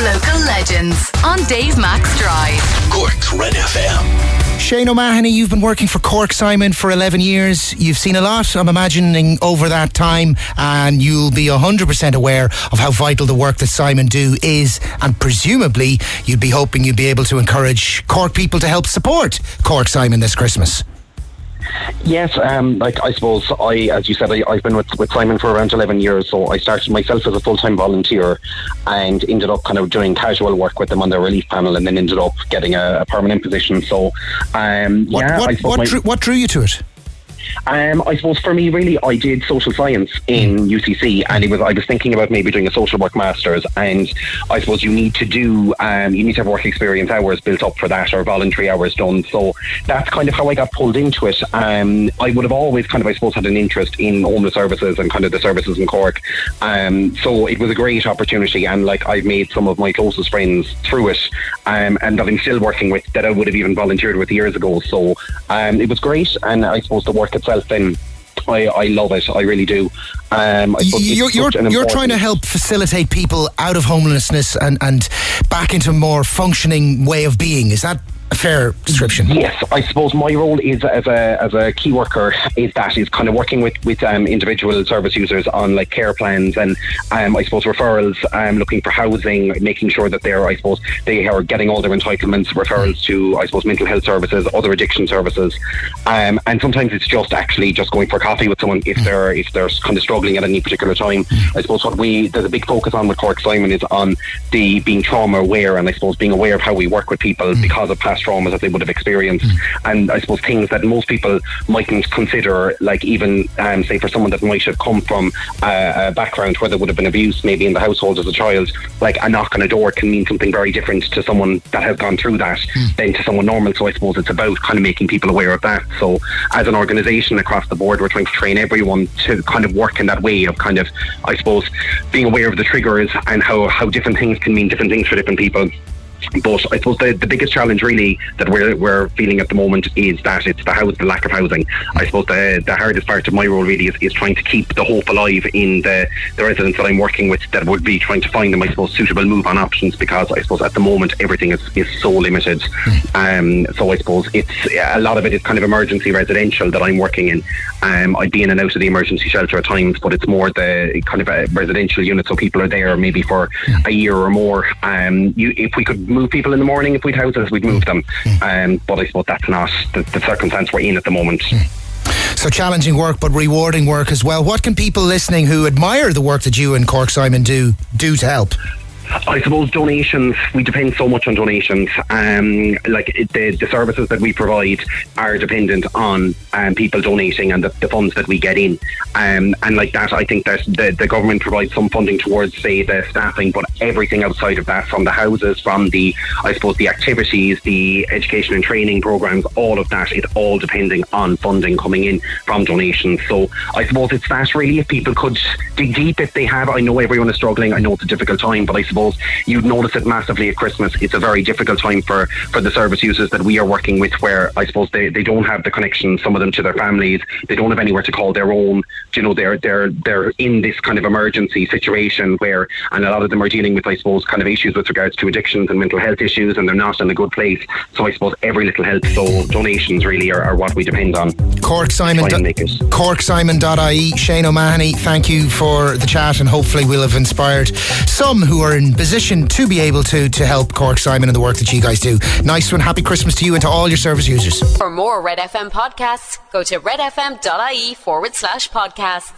Local legends on Dave Mac's Drive. Cork's Red FM. Shane O'Mahony, you've been working for Cork Simon for 11 years. You've seen a lot, I'm imagining, over that time, and you'll be 100% aware of how vital the work that Simon do is. And presumably, you'd be hoping you'd be able to encourage Cork people to help support Cork Simon this Christmas. Yes, um, like I suppose I, as you said, I, I've been with, with Simon for around eleven years. So I started myself as a full time volunteer, and ended up kind of doing casual work with them on their relief panel, and then ended up getting a, a permanent position. So, um, What, yeah, what, what, my- drew, what drew you to it? Um, I suppose for me, really, I did social science in UCC, and it was I was thinking about maybe doing a social work masters, and I suppose you need to do um, you need to have work experience hours built up for that, or voluntary hours done. So that's kind of how I got pulled into it. Um, I would have always kind of I suppose had an interest in homeless services and kind of the services in Cork, um, so it was a great opportunity, and like I've made some of my closest friends through it, um, and that I'm still working with that I would have even volunteered with years ago. So um, it was great, and I suppose the work itself then. I, I love it. I really do. Um, I You're, you're, you're trying to help facilitate people out of homelessness and, and back into a more functioning way of being. Is that a fair description? Yes, I suppose my role is as a as a key worker is that is kind of working with with um, individual service users on like care plans and um, I suppose referrals, um, looking for housing, making sure that they're I suppose they are getting all their entitlements, referrals to I suppose mental health services, other addiction services, um, and sometimes it's just actually just going for coffee with someone if they're if they're kind of struggling at any particular time. I suppose what we there's a big focus on with Cork Simon is on the being trauma aware and I suppose being aware of how we work with people because of past traumas that they would have experienced. And I suppose things that most people mightn't consider like even um, say for someone that might have come from uh, a background where there would have been abuse maybe in the household as a child like a knock on a door can mean something very different to someone that has gone through that than to someone normal. So I suppose it's about kind of making people aware of that. So as an organisation across the board we're trying to train everyone to kind of work in that way of kind of I suppose being aware of the triggers and how, how different things can mean different things for different people but I suppose the, the biggest challenge really that we're we're feeling at the moment is that it's the house the lack of housing. I suppose the the hardest part of my role really is, is trying to keep the hope alive in the, the residents that I'm working with that would be trying to find them I suppose suitable move on options because I suppose at the moment everything is, is so limited. Um, so I suppose it's a lot of it is kind of emergency residential that I'm working in. Um, I'd be in and out of the emergency shelter at times, but it's more the kind of a residential unit, so people are there maybe for a year or more. Um, you, if we could move people in the morning, if we'd houses, we'd move them. Um, but I suppose that's not the, the circumstance we're in at the moment. So challenging work, but rewarding work as well. What can people listening who admire the work that you and Cork Simon do do to help? I suppose donations. We depend so much on donations. Um, like it, the the services that we provide are dependent on um, people donating and the, the funds that we get in. Um, and like that, I think that the, the government provides some funding towards, say, the staffing, but everything outside of that, from the houses, from the, I suppose, the activities, the education and training programs, all of that, it's all depending on funding coming in from donations. So I suppose it's that really. If people could dig deep, if they have, I know everyone is struggling. I know it's a difficult time, but I suppose you'd notice it massively at Christmas. It's a very difficult time for, for the service users that we are working with, where I suppose they, they don't have the connection, some of them to their families. They don't have anywhere to call their own. You know, they're they're they're in this kind of emergency situation where, and a lot of them are dealing with, I suppose, kind of issues with regards to addictions and mental health issues, and they're not in a good place. So I suppose every little help. So donations really are, are what we depend on. Cork Simon. Try and make it. CorkSimon.ie. Shane O'Mahony, thank you for the chat, and hopefully we'll have inspired some who are position to be able to to help Cork Simon and the work that you guys do. Nice one. Happy Christmas to you and to all your service users. For more Red FM podcasts, go to redfm.ie forward slash podcasts.